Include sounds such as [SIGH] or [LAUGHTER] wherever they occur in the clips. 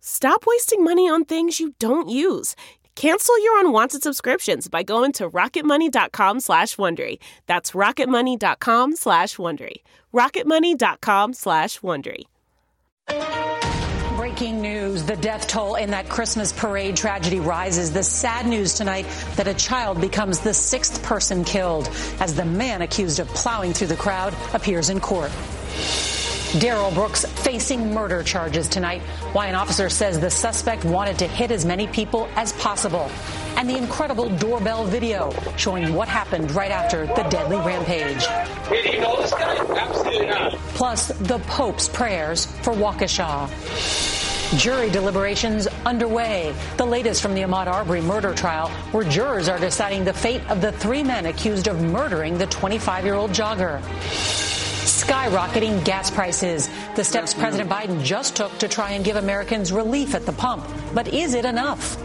Stop wasting money on things you don't use. Cancel your unwanted subscriptions by going to rocketmoney.com slash Wondery. That's rocketmoney.com slash Wondery. rocketmoney.com slash Wondery. Breaking news. The death toll in that Christmas parade tragedy rises. The sad news tonight that a child becomes the sixth person killed as the man accused of plowing through the crowd appears in court. Darrell Brooks facing murder charges tonight. Why an officer says the suspect wanted to hit as many people as possible. And the incredible doorbell video showing what happened right after the deadly rampage. Do you know this guy? Absolutely not. Plus, the Pope's prayers for Waukesha. Jury deliberations underway. The latest from the Ahmaud Arbery murder trial, where jurors are deciding the fate of the three men accused of murdering the 25 year old jogger skyrocketing gas prices. The steps President Biden just took to try and give Americans relief at the pump. But is it enough?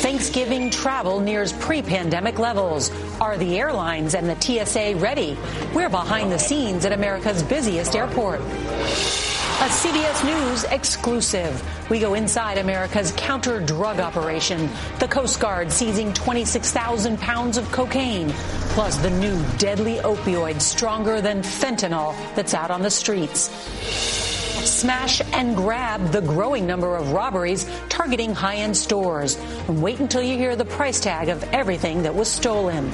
Thanksgiving travel nears pre pandemic levels. Are the airlines and the TSA ready? We're behind the scenes at America's busiest airport. A CBS News exclusive. We go inside America's counter drug operation. The Coast Guard seizing 26,000 pounds of cocaine, plus the new deadly opioid stronger than fentanyl that's out on the streets. Smash and grab the growing number of robberies targeting high end stores. And wait until you hear the price tag of everything that was stolen.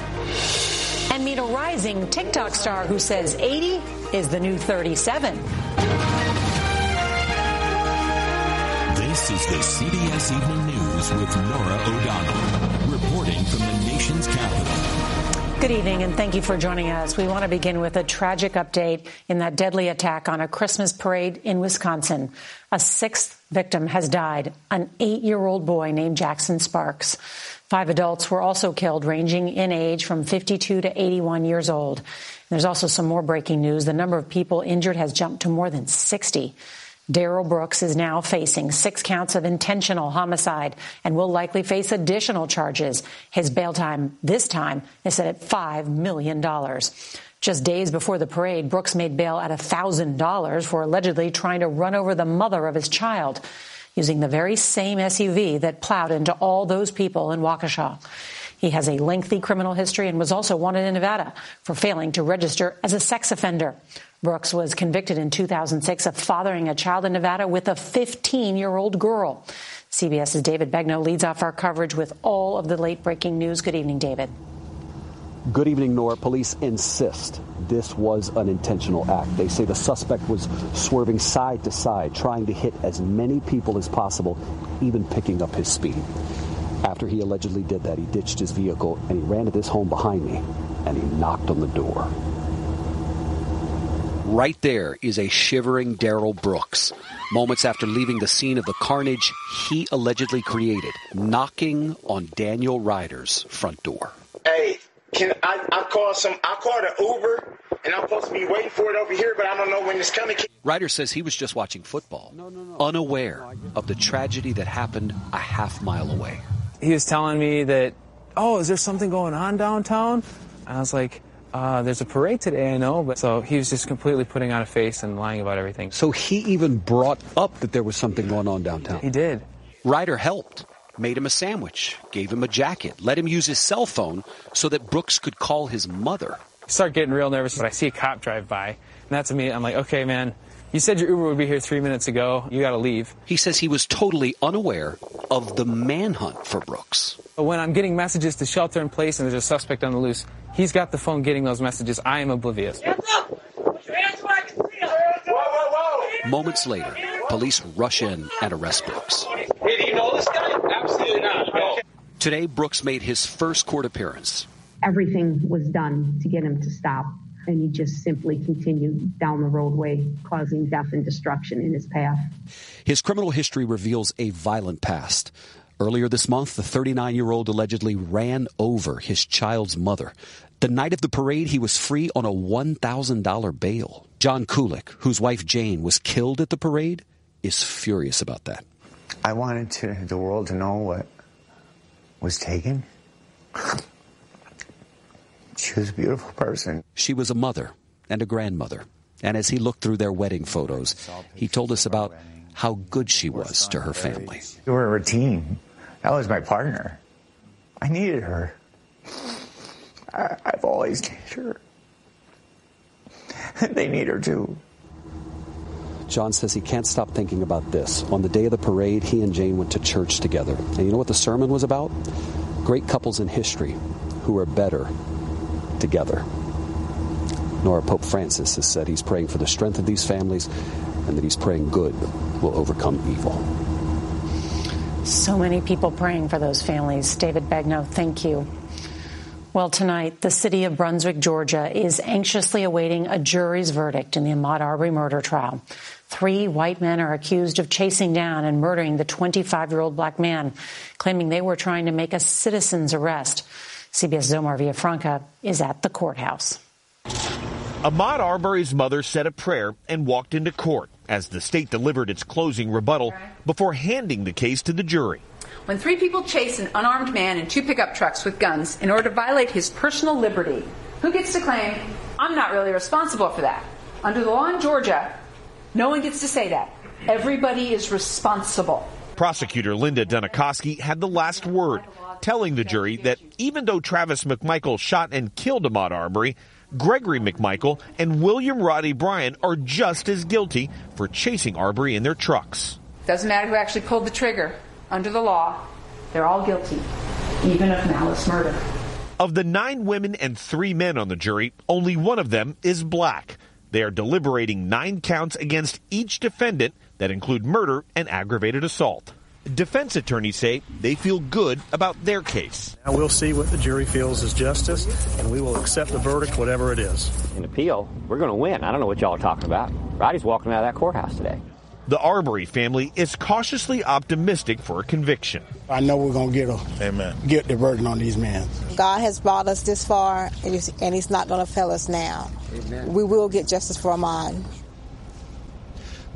And meet a rising TikTok star who says 80 is the new 37. This is the CBS Evening News with Norah O'Donnell, reporting from the nation's capital. Good evening, and thank you for joining us. We want to begin with a tragic update in that deadly attack on a Christmas parade in Wisconsin. A sixth victim has died, an eight year old boy named Jackson Sparks. Five adults were also killed, ranging in age from 52 to 81 years old. There's also some more breaking news. The number of people injured has jumped to more than 60. Darrell Brooks is now facing six counts of intentional homicide and will likely face additional charges. His bail time this time is set at $5 million. Just days before the parade, Brooks made bail at $1,000 for allegedly trying to run over the mother of his child using the very same SUV that plowed into all those people in Waukesha. He has a lengthy criminal history and was also wanted in Nevada for failing to register as a sex offender. Brooks was convicted in 2006 of fathering a child in Nevada with a 15 year old girl. CBS's David Begnaud leads off our coverage with all of the late breaking news. Good evening, David. Good evening, Norah. Police insist this was an intentional act. They say the suspect was swerving side to side, trying to hit as many people as possible, even picking up his speed. After he allegedly did that, he ditched his vehicle and he ran to this home behind me and he knocked on the door. Right there is a shivering Darrell Brooks. Moments after leaving the scene of the carnage he allegedly created, knocking on Daniel Ryder's front door. Hey, can I, I call some? I called an Uber and I'm supposed to be waiting for it over here, but I don't know when it's coming. Ryder says he was just watching football, unaware of the tragedy that happened a half mile away. He was telling me that, oh, is there something going on downtown? And I was like, uh, there's a parade today, I know. But so he was just completely putting on a face and lying about everything. So he even brought up that there was something going on downtown. He did. Ryder helped, made him a sandwich, gave him a jacket, let him use his cell phone so that Brooks could call his mother. I start getting real nervous but I see a cop drive by. And that's me. I'm like, okay, man, you said your Uber would be here three minutes ago. You got to leave. He says he was totally unaware of the manhunt for Brooks. When I'm getting messages to shelter in place and there's a suspect on the loose, he's got the phone getting those messages. I am oblivious. Moments later, police rush in and arrest Brooks. Hey, do you know this guy? Absolutely not. No. Today, Brooks made his first court appearance. Everything was done to get him to stop, and he just simply continued down the roadway, causing death and destruction in his path. His criminal history reveals a violent past. Earlier this month, the 39 year old allegedly ran over his child's mother. The night of the parade, he was free on a $1,000 bail. John Kulich, whose wife Jane was killed at the parade, is furious about that. I wanted to, the world to know what was taken. She was a beautiful person. She was a mother and a grandmother. And as he looked through their wedding photos, he told us about how good she was to her family. We were a team. That was my partner. I needed her. I, I've always needed her. [LAUGHS] they need her too. John says he can't stop thinking about this. On the day of the parade, he and Jane went to church together. And you know what the sermon was about? Great couples in history who are better together. Norah Pope Francis has said he's praying for the strength of these families and that he's praying good will overcome evil. So many people praying for those families. David Begnaud, thank you. Well, tonight, the city of Brunswick, Georgia, is anxiously awaiting a jury's verdict in the Ahmaud Arbery murder trial. Three white men are accused of chasing down and murdering the 25 year old black man, claiming they were trying to make a citizen's arrest. CBS Omar Villafranca is at the courthouse. Ahmaud Arbery's mother said a prayer and walked into court as the state delivered its closing rebuttal before handing the case to the jury. When three people chase an unarmed man in two pickup trucks with guns in order to violate his personal liberty, who gets to claim, I'm not really responsible for that? Under the law in Georgia, no one gets to say that. Everybody is responsible. Prosecutor Linda Dunikoski had the last word, telling the jury that even though Travis McMichael shot and killed Ahmaud Arbery, Gregory McMichael and William Roddy Bryan are just as guilty for chasing Arbery in their trucks. Doesn't matter who actually pulled the trigger. Under the law, they're all guilty, even of malice murder. Of the nine women and three men on the jury, only one of them is black. They are deliberating nine counts against each defendant that include murder and aggravated assault. Defense attorneys say they feel good about their case. Now we'll see what the jury feels is justice, and we will accept the verdict, whatever it is. In appeal, we're going to win. I don't know what y'all are talking about. Roddy's walking out of that courthouse today. The Arbery family is cautiously optimistic for a conviction. I know we're going to get a Amen. get the burden on these men. God has brought us this far, and He's, and he's not going to fail us now. Amen. We will get justice for Ahmaud.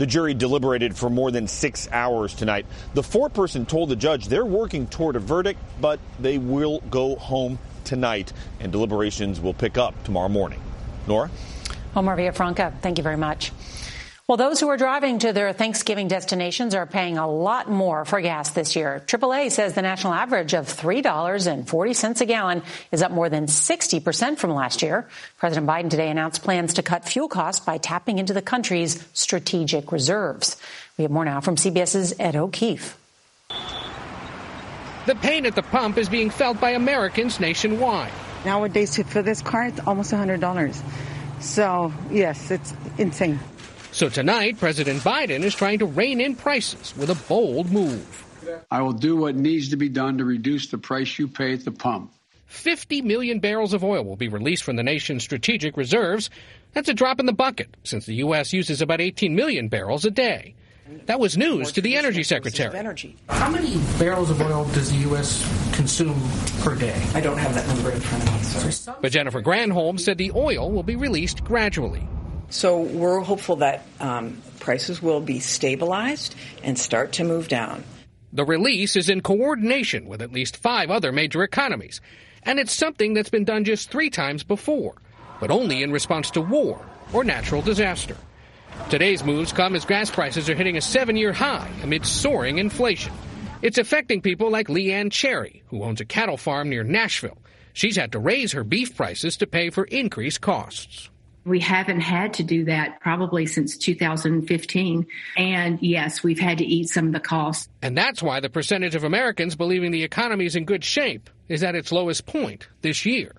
The jury deliberated for more than six hours tonight. The foreperson told the judge they're working toward a verdict, but they will go home tonight, and deliberations will pick up tomorrow morning. Norah? Omar Villafranca, thank you very much. Well, those who are driving to their Thanksgiving destinations are paying a lot more for gas this year. AAA says the national average of $3.40 a gallon is up more than 60% from last year. President Biden today announced plans to cut fuel costs by tapping into the country's strategic reserves. We have more now from CBS's Ed O'Keefe. The pain at the pump is being felt by Americans nationwide. Nowadays, for this car, it's almost $100. So, yes, it's insane. So tonight, President Biden is trying to rein in prices with a bold move. I will do what needs to be done to reduce the price you pay at the pump. 50 million barrels of oil will be released from the nation's strategic reserves. That's a drop in the bucket, since the U.S. uses about 18 million barrels a day. That was news to the Energy Secretary. How many barrels of oil does the U.S. consume per day? I don't have that number in front of me, sir. But Jennifer Granholm said the oil will be released gradually. So we're hopeful that um, prices will be stabilized and start to move down. The release is in coordination with at least five other major economies, and it's something that's been done just three times before, but only in response to war or natural disaster. Today's moves come as gas prices are hitting a seven year high amid soaring inflation. It's affecting people like Leanne Cherry, who owns a cattle farm near Nashville. She's had to raise her beef prices to pay for increased costs. We haven't had to do that probably since 2015. And yes, we've had to eat some of the costs. And that's why the percentage of Americans believing the economy is in good shape is at its lowest point this year.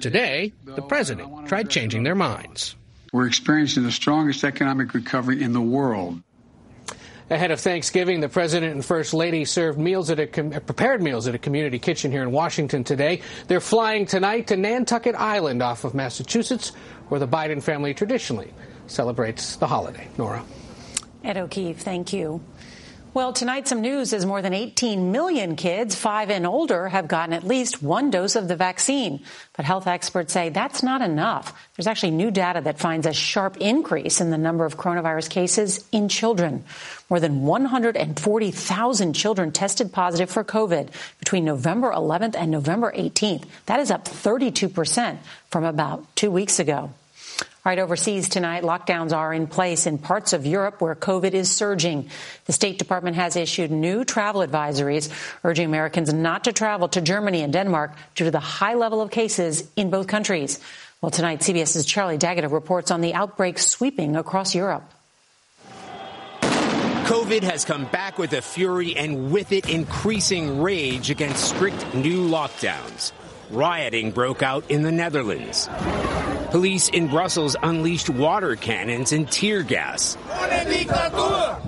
Today, the president tried changing their minds. We're experiencing the strongest economic recovery in the world. Ahead of Thanksgiving, the president and first lady served meals at a com- prepared meals at a community kitchen here in Washington today. They're flying tonight to Nantucket Island off of Massachusetts, where the Biden family traditionally celebrates the holiday. Norah. Ed O'Keefe, thank you. Well, tonight some news is more than 18 million kids, five and older, have gotten at least one dose of the vaccine. But health experts say that's not enough. There's actually new data that finds a sharp increase in the number of coronavirus cases in children. More than 140,000 children tested positive for COVID between November 11th and November 18th. That is up 32% from about two weeks ago. Right, overseas tonight, lockdowns are in place in parts of Europe where COVID is surging. The State Department has issued new travel advisories urging Americans not to travel to Germany and Denmark due to the high level of cases in both countries. Well, tonight, CBS's Charlie D'Agata reports on the outbreak sweeping across Europe. COVID has come back with a fury and with it increasing rage against strict new lockdowns. Rioting broke out in the Netherlands. Police in Brussels unleashed water cannons and tear gas.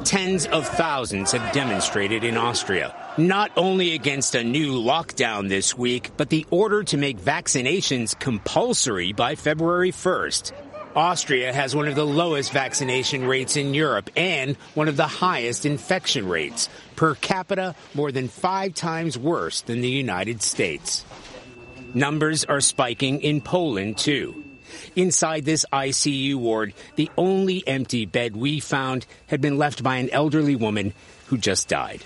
Tens of thousands have demonstrated in Austria, not only against a new lockdown this week, but the order to make vaccinations compulsory by February 1st. Austria has one of the lowest vaccination rates in Europe and one of the highest infection rates. Per capita, more than five times worse than the United States. Numbers are spiking in Poland, too. Inside this ICU ward, the only empty bed we found had been left by an elderly woman who just died.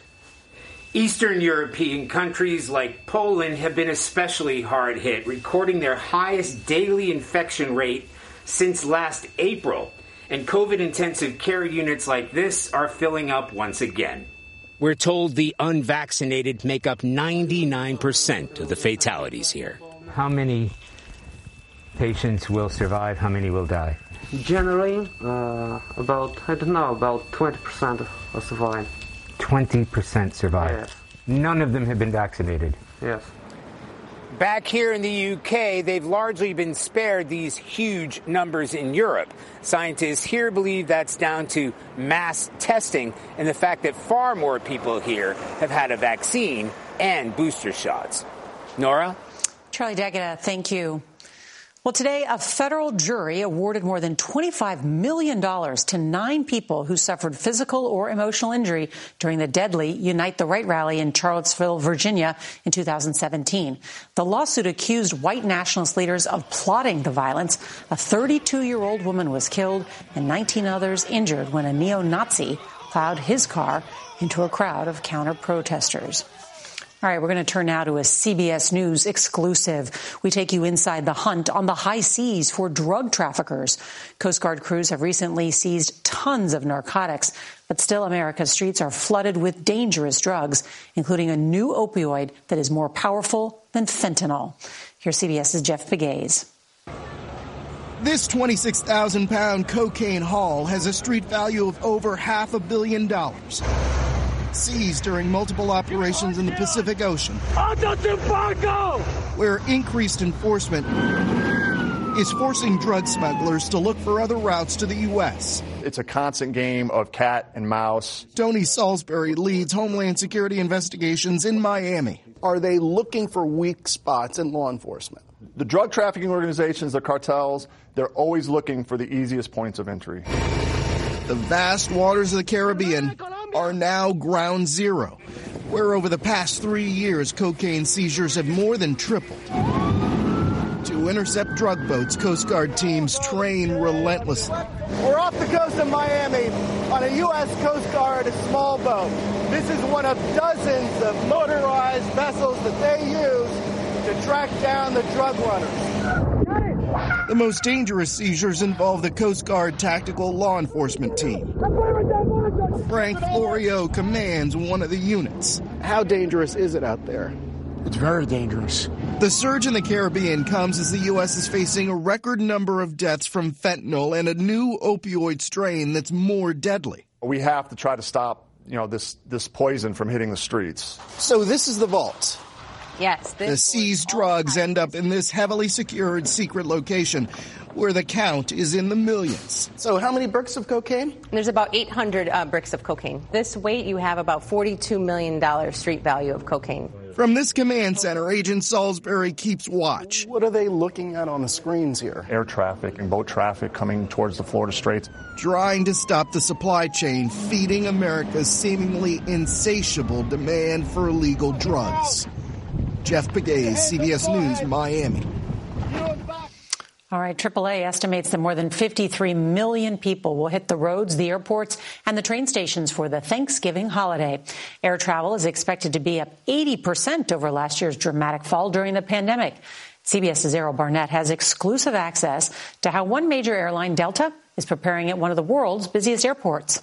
Eastern European countries like Poland have been especially hard hit, recording their highest daily infection rate since last April. And COVID intensive care units like this are filling up once again. We're told the unvaccinated make up 99% of the fatalities here. How many patients will survive? How many will die? Generally, uh, about, I don't know, about 20% will survive. 20% survive? Yes. None of them have been vaccinated? Yes. Back here in the UK, they've largely been spared these huge numbers in Europe. Scientists here believe that's down to mass testing and the fact that far more people here have had a vaccine and booster shots. Norah? Charlie D'Agata, thank you. Well, today, a federal jury awarded more than $25 million to nine people who suffered physical or emotional injury during the deadly Unite the Right rally in Charlottesville, Virginia in 2017. The lawsuit accused white nationalist leaders of plotting the violence. A 32 year old woman was killed and 19 others injured when a neo Nazi plowed his car into a crowd of counter protesters. All right, we're going to turn now to a CBS News exclusive. We take you inside the hunt on the high seas for drug traffickers. Coast Guard crews have recently seized tons of narcotics, but still America's streets are flooded with dangerous drugs, including a new opioid that is more powerful than fentanyl. Here's CBS's Jeff Pegues. This 26,000 pound cocaine haul has a street value of over half a billion dollars seized during multiple operations in the Pacific Ocean, where increased enforcement is forcing drug smugglers to look for other routes to the U.S. It's a constant game of cat and mouse. Tony Salisbury leads Homeland Security investigations in Miami. Are they looking for weak spots in law enforcement? The drug trafficking organizations, the cartels, they're always looking for the easiest points of entry. The vast waters of the Caribbean are now ground zero. where over the past three years, cocaine seizures have more than tripled. To intercept drug boats, Coast Guard teams train relentlessly. We're off the coast of Miami on a U.S. Coast Guard small boat. This is one of dozens of motorized vessels that they use to track down the drug runners. The most dangerous seizures involve the Coast Guard Tactical Law Enforcement Team. Frank Florio commands one of the units. How dangerous is it out there? It's very dangerous. The surge in the Caribbean comes as the U.S. is facing a record number of deaths from fentanyl and a new opioid strain that's more deadly. We have to try to stop, you know, this, this poison from hitting the streets. So this is the vault. Yes. The seized drugs end up in this heavily secured secret location where the count is in the millions. So how many bricks of cocaine? There's about 800 uh, bricks of cocaine. This weight, you have about $42 million street value of cocaine. From this command center, Agent Salisbury keeps watch. What are they looking at on the screens here? Air traffic and boat traffic coming towards the Florida Straits. Trying to stop the supply chain feeding America's seemingly insatiable demand for illegal drugs. Jeff Pegues, CBS News, Miami. All right, AAA estimates that more than 53 million people will hit the roads, the airports, and the train stations for the Thanksgiving holiday. Air travel is expected to be up 80% over last year's dramatic fall during the pandemic. CBS's Errol Barnett has exclusive access to how one major airline, Delta, is preparing at one of the world's busiest airports.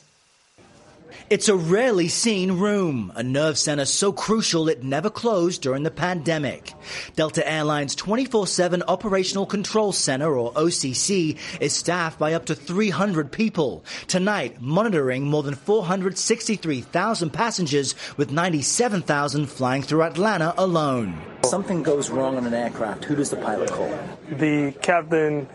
It's a rarely seen room, a nerve center so crucial it never closed during the pandemic. Delta Airlines 24-7 Operational Control Center, or OCC, is staffed by up to 300 people. Tonight, monitoring more than 463,000 passengers with 97,000 flying through Atlanta alone. Something goes wrong on an aircraft. Who does the pilot call? The captain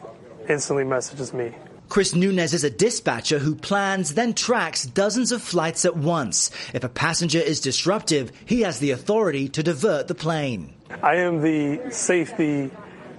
instantly messages me. Chris Nunez is a dispatcher who plans, then tracks dozens of flights at once. If a passenger is disruptive, he has the authority to divert the plane. I am the safety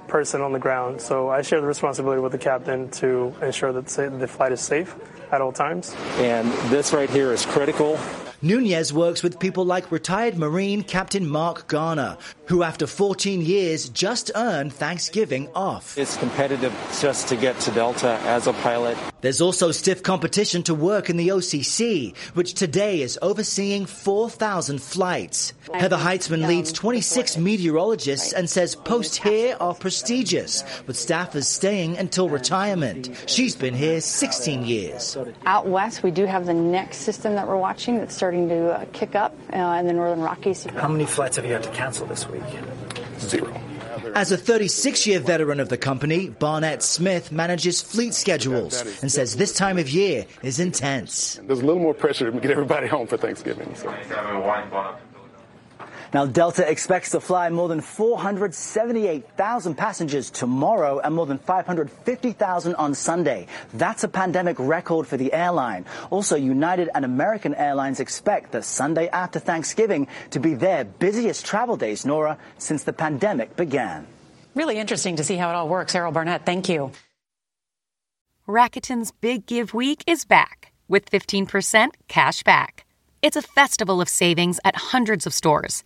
person on the ground, so I share the responsibility with the captain to ensure that the flight is safe at all times. And this right here is critical. Nunez works with people like retired Marine Captain Mark Garner, who after 14 years just earned Thanksgiving off. It's competitive just to get to Delta as a pilot. There's also stiff competition to work in the OCC, which today is overseeing 4,000 flights. Heather Heitzman leads 26 meteorologists and says posts here are prestigious, with staffers staying until retirement. She's been here 16 years. Out west, we do have the next system that we're watching that's starting to uh, kick up uh, in the Northern Rockies. How many flights have you had to cancel this week? Zero. As a 36 year veteran of the company, Barnett Smith manages fleet schedules and says this time of year is intense. There's a little more pressure to get everybody home for Thanksgiving. So. Now, Delta expects to fly more than 478,000 passengers tomorrow and more than 550,000 on Sunday. That's a pandemic record for the airline. Also, United and American Airlines expect the Sunday after Thanksgiving to be their busiest travel days, Norah, since the pandemic began. Really interesting to see how it all works. Errol Barnett, thank you. Rakuten's Big Give Week is back with 15% cash back. It's a festival of savings at hundreds of stores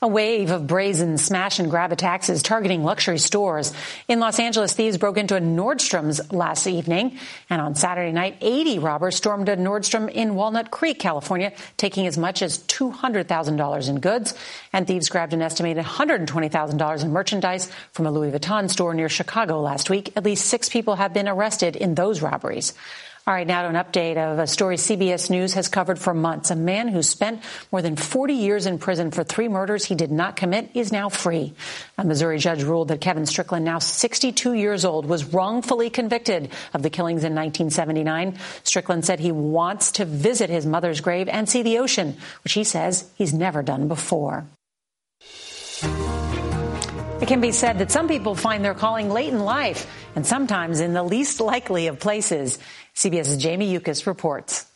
A wave of brazen smash and grab attacks is targeting luxury stores. In Los Angeles, thieves broke into a Nordstrom's last evening. And on Saturday night, 80 robbers stormed a Nordstrom in Walnut Creek, California, taking as much as $200,000 in goods. And thieves grabbed an estimated $120,000 in merchandise from a Louis Vuitton store near Chicago last week. At least six people have been arrested in those robberies. All right, now to an update of a story CBS News has covered for months. A man who spent more than 40 years in prison for three murders he did not commit is now free. A Missouri judge ruled that Kevin Strickland, now 62 years old, was wrongfully convicted of the killings in 1979. Strickland said he wants to visit his mother's grave and see the ocean, which he says he's never done before. It can be said that some people find their calling late in life and sometimes in the least likely of places. CBS's Jamie Yuccas reports.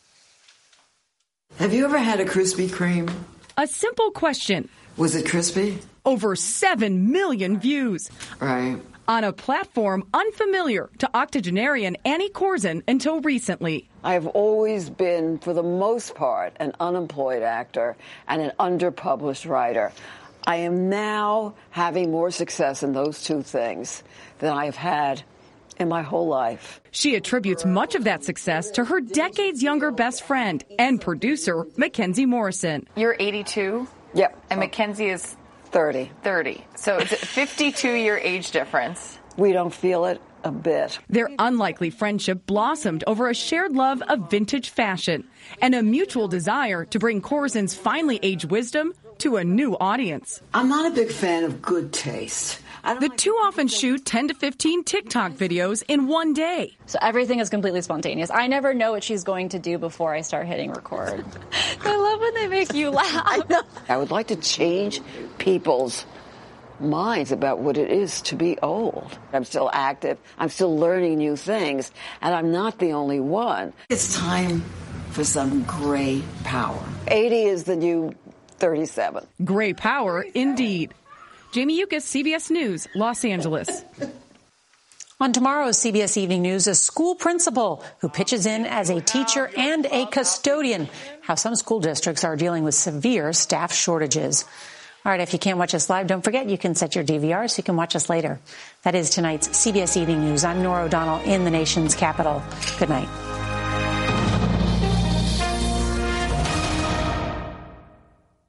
Have you ever had a Krispy Kreme? A simple question. Was it crispy? Over 7 million views. Right. On a platform unfamiliar to octogenarian Annie Korzen until recently. I've always been, for the most part, an unemployed actor and an underpublished writer. I am now having more success in those two things than I've had in my whole life. She attributes much of that success to her decades younger best friend and producer, Mackenzie Morrison. You're 82? Yep. And Mackenzie is 30. 30. So it's a 52 year age difference. We don't feel it a bit. Their unlikely friendship blossomed over a shared love of vintage fashion and a mutual desire to bring Korzen's finely aged wisdom to a new audience. I'm not a big fan of good taste. The two often shoot 10 to 15 TikTok videos in one day. So everything is completely spontaneous. I never know what she's going to do before I start hitting record. [LAUGHS] I love when they make you [LAUGHS] laugh. I, I would like to change people's minds about what it is to be old. I'm still active. I'm still learning new things, and I'm not the only one. It's time for some gray power. 80 is the new 37. Gray power, indeed. Jamie Yuccas, CBS News, Los Angeles. On tomorrow's CBS Evening News, a school principal who pitches in as a teacher and a custodian. How some school districts are dealing with severe staff shortages. All right, if you can't watch us live, don't forget you can set your DVR so you can watch us later. That is tonight's CBS Evening News. I'm Norah O'Donnell in the nation's capital. Good night.